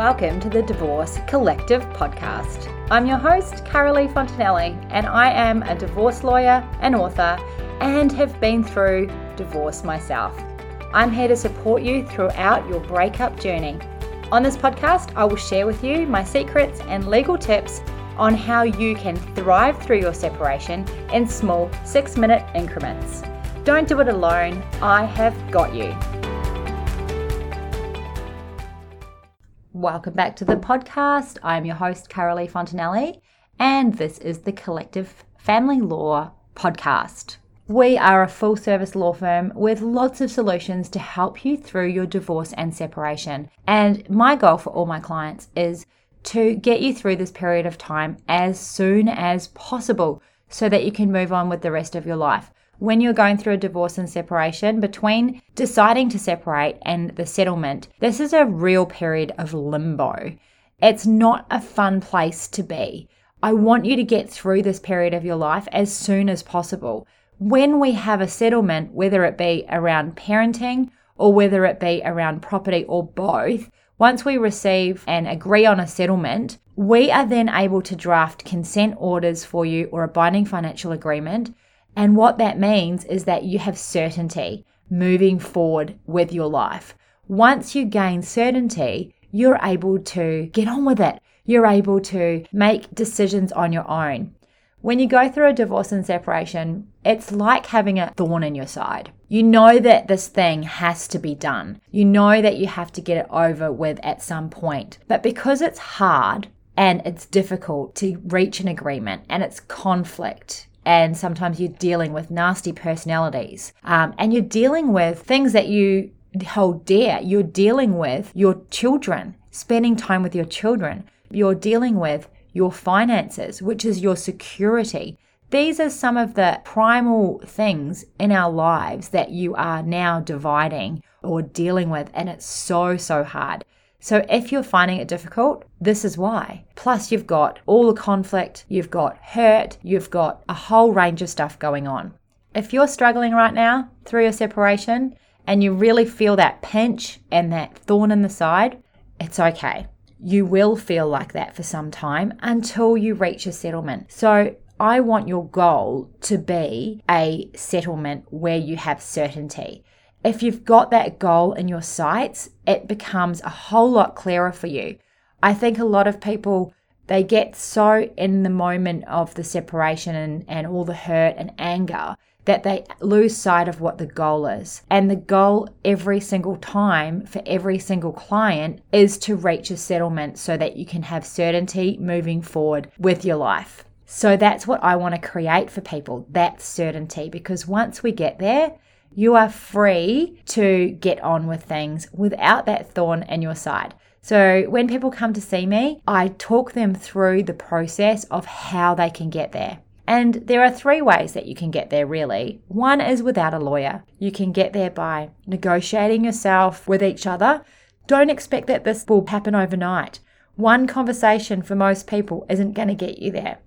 Welcome to the Divorce Collective podcast. I'm your host, Carolee Fontanelli, and I am a divorce lawyer and author and have been through divorce myself. I'm here to support you throughout your breakup journey. On this podcast, I will share with you my secrets and legal tips on how you can thrive through your separation in small six minute increments. Don't do it alone, I have got you. Welcome back to the podcast. I'm your host, Carolee Fontanelli, and this is the Collective Family Law Podcast. We are a full service law firm with lots of solutions to help you through your divorce and separation. And my goal for all my clients is to get you through this period of time as soon as possible so that you can move on with the rest of your life when you're going through a divorce and separation, between deciding to separate and the settlement, this is a real period of limbo. It's not a fun place to be. I want you to get through this period of your life as soon as possible. When we have a settlement, whether it be around parenting or whether it be around property or both, once we receive and agree on a settlement, we are then able to draft consent orders for you or a binding financial agreement and what that means is that you have certainty moving forward with your life. Once you gain certainty, you're able to get on with it. You're able to make decisions on your own. When you go through a divorce and separation, it's like having a thorn in your side. You know that this thing has to be done. You know that you have to get it over with at some point. But because it's hard and it's difficult to reach an agreement and it's conflict and sometimes you're dealing with nasty personalities um, and you're dealing with things that you hold dear. You're dealing with your children spending time with your children. You're dealing with your finances which is your security. These are some of the primal things in our lives that you are now dividing or dealing with and it's so so hard so if you're finding it difficult, this is why. Plus, you've got all the conflict, you've got hurt, you've got a whole range of stuff going on. If you're struggling right now through your separation and you really feel that pinch and that thorn in the side, it's okay. You will feel like that for some time until you reach a settlement. So, I want your goal to be a settlement where you have certainty if you've got that goal in your sights, it becomes a whole lot clearer for you. I think a lot of people they get so in the moment of the separation and, and all the hurt and anger that they lose sight of what the goal is. And the goal every single time for every single client is to reach a settlement so that you can have certainty moving forward with your life. So that's what I want to create for people that certainty because once we get there, you are free to get on with things without that thorn in your side. So, when people come to see me, I talk them through the process of how they can get there. And there are three ways that you can get there, really. One is without a lawyer. You can get there by negotiating yourself with each other. Don't expect that this will happen overnight. One conversation for most people isn't going to get you there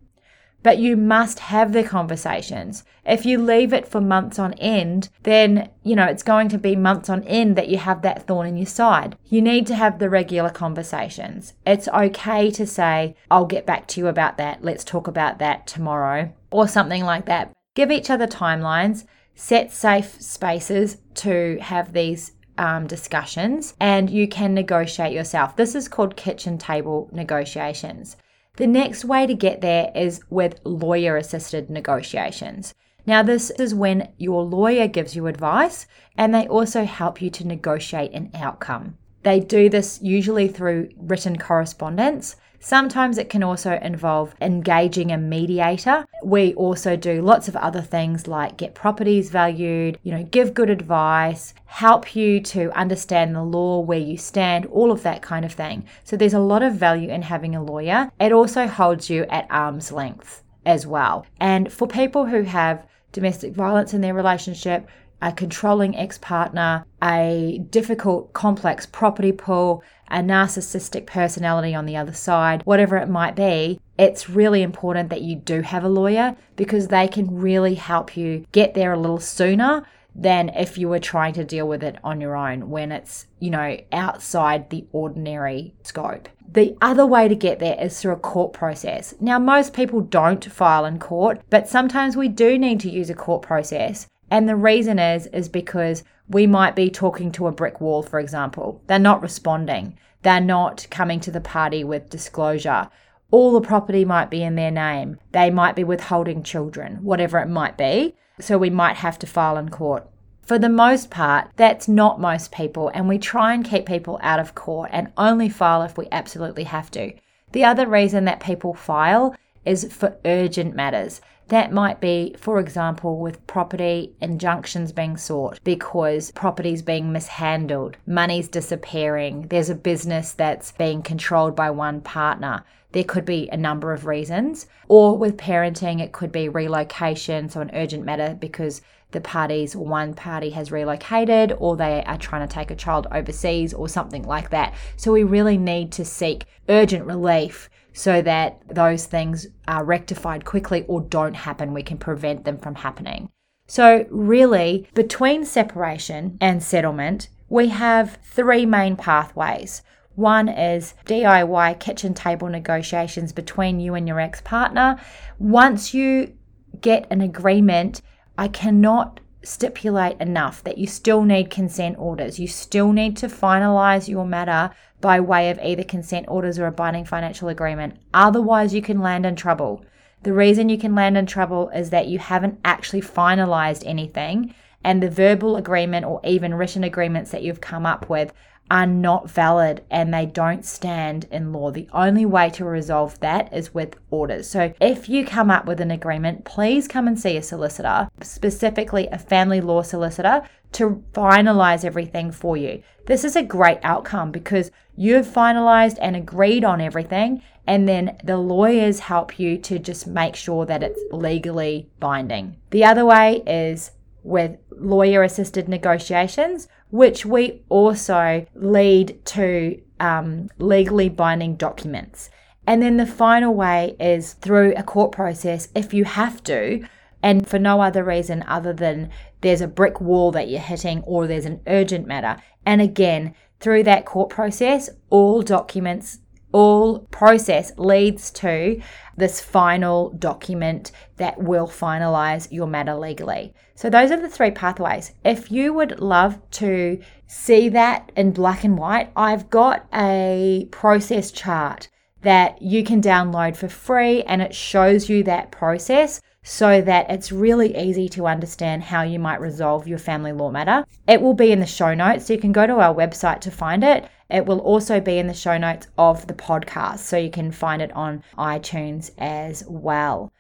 but you must have the conversations. If you leave it for months on end, then, you know, it's going to be months on end that you have that thorn in your side. You need to have the regular conversations. It's okay to say, I'll get back to you about that. Let's talk about that tomorrow or something like that. Give each other timelines, set safe spaces to have these um, discussions, and you can negotiate yourself. This is called kitchen table negotiations. The next way to get there is with lawyer assisted negotiations. Now, this is when your lawyer gives you advice and they also help you to negotiate an outcome. They do this usually through written correspondence. Sometimes it can also involve engaging a mediator. We also do lots of other things like get properties valued, you know, give good advice, help you to understand the law, where you stand, all of that kind of thing. So there's a lot of value in having a lawyer. It also holds you at arm's length as well. And for people who have domestic violence in their relationship, a controlling ex partner, a difficult, complex property pool, a narcissistic personality on the other side, whatever it might be, it's really important that you do have a lawyer because they can really help you get there a little sooner than if you were trying to deal with it on your own when it's, you know, outside the ordinary scope. The other way to get there is through a court process. Now, most people don't file in court, but sometimes we do need to use a court process. And the reason is is because we might be talking to a brick wall, for example. They're not responding. They're not coming to the party with disclosure. All the property might be in their name. They might be withholding children, whatever it might be. So we might have to file in court. For the most part, that's not most people, and we try and keep people out of court and only file if we absolutely have to. The other reason that people file is for urgent matters. That might be, for example, with property injunctions being sought because property's being mishandled, money's disappearing, there's a business that's being controlled by one partner. There could be a number of reasons. Or with parenting, it could be relocation, so an urgent matter because the parties, one party has relocated or they are trying to take a child overseas or something like that. So we really need to seek urgent relief so that those things are rectified quickly or don't happen. We can prevent them from happening. So, really, between separation and settlement, we have three main pathways. One is DIY kitchen table negotiations between you and your ex partner. Once you get an agreement, I cannot stipulate enough that you still need consent orders. You still need to finalize your matter by way of either consent orders or a binding financial agreement. Otherwise, you can land in trouble. The reason you can land in trouble is that you haven't actually finalized anything, and the verbal agreement or even written agreements that you've come up with are not valid and they don't stand in law. The only way to resolve that is with orders. So if you come up with an agreement, please come and see a solicitor, specifically a family law solicitor, to finalize everything for you. This is a great outcome because you've finalized and agreed on everything, and then the lawyers help you to just make sure that it's legally binding. The other way is with lawyer assisted negotiations, which we also lead to um, legally binding documents. And then the final way is through a court process if you have to, and for no other reason other than there's a brick wall that you're hitting or there's an urgent matter. And again, through that court process, all documents all process leads to this final document that will finalize your matter legally. So, those are the three pathways. If you would love to see that in black and white, I've got a process chart that you can download for free and it shows you that process so that it's really easy to understand how you might resolve your family law matter. It will be in the show notes, so you can go to our website to find it. It will also be in the show notes of the podcast, so you can find it on iTunes as well.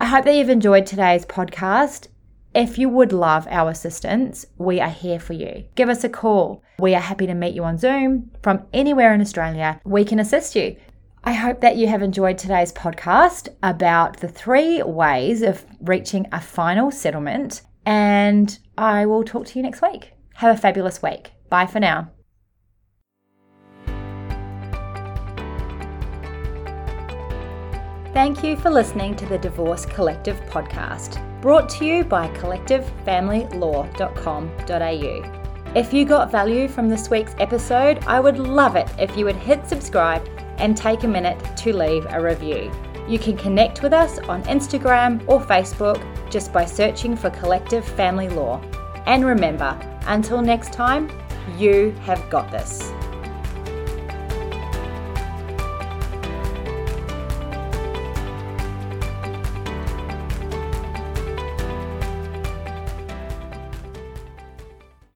I hope that you've enjoyed today's podcast. If you would love our assistance, we are here for you. Give us a call. We are happy to meet you on Zoom from anywhere in Australia. We can assist you. I hope that you have enjoyed today's podcast about the three ways of reaching a final settlement, and I will talk to you next week. Have a fabulous week. Bye for now. Thank you for listening to the Divorce Collective podcast, brought to you by collectivefamilylaw.com.au. If you got value from this week's episode, I would love it if you would hit subscribe and take a minute to leave a review. You can connect with us on Instagram or Facebook just by searching for Collective Family Law. And remember, until next time, you have got this.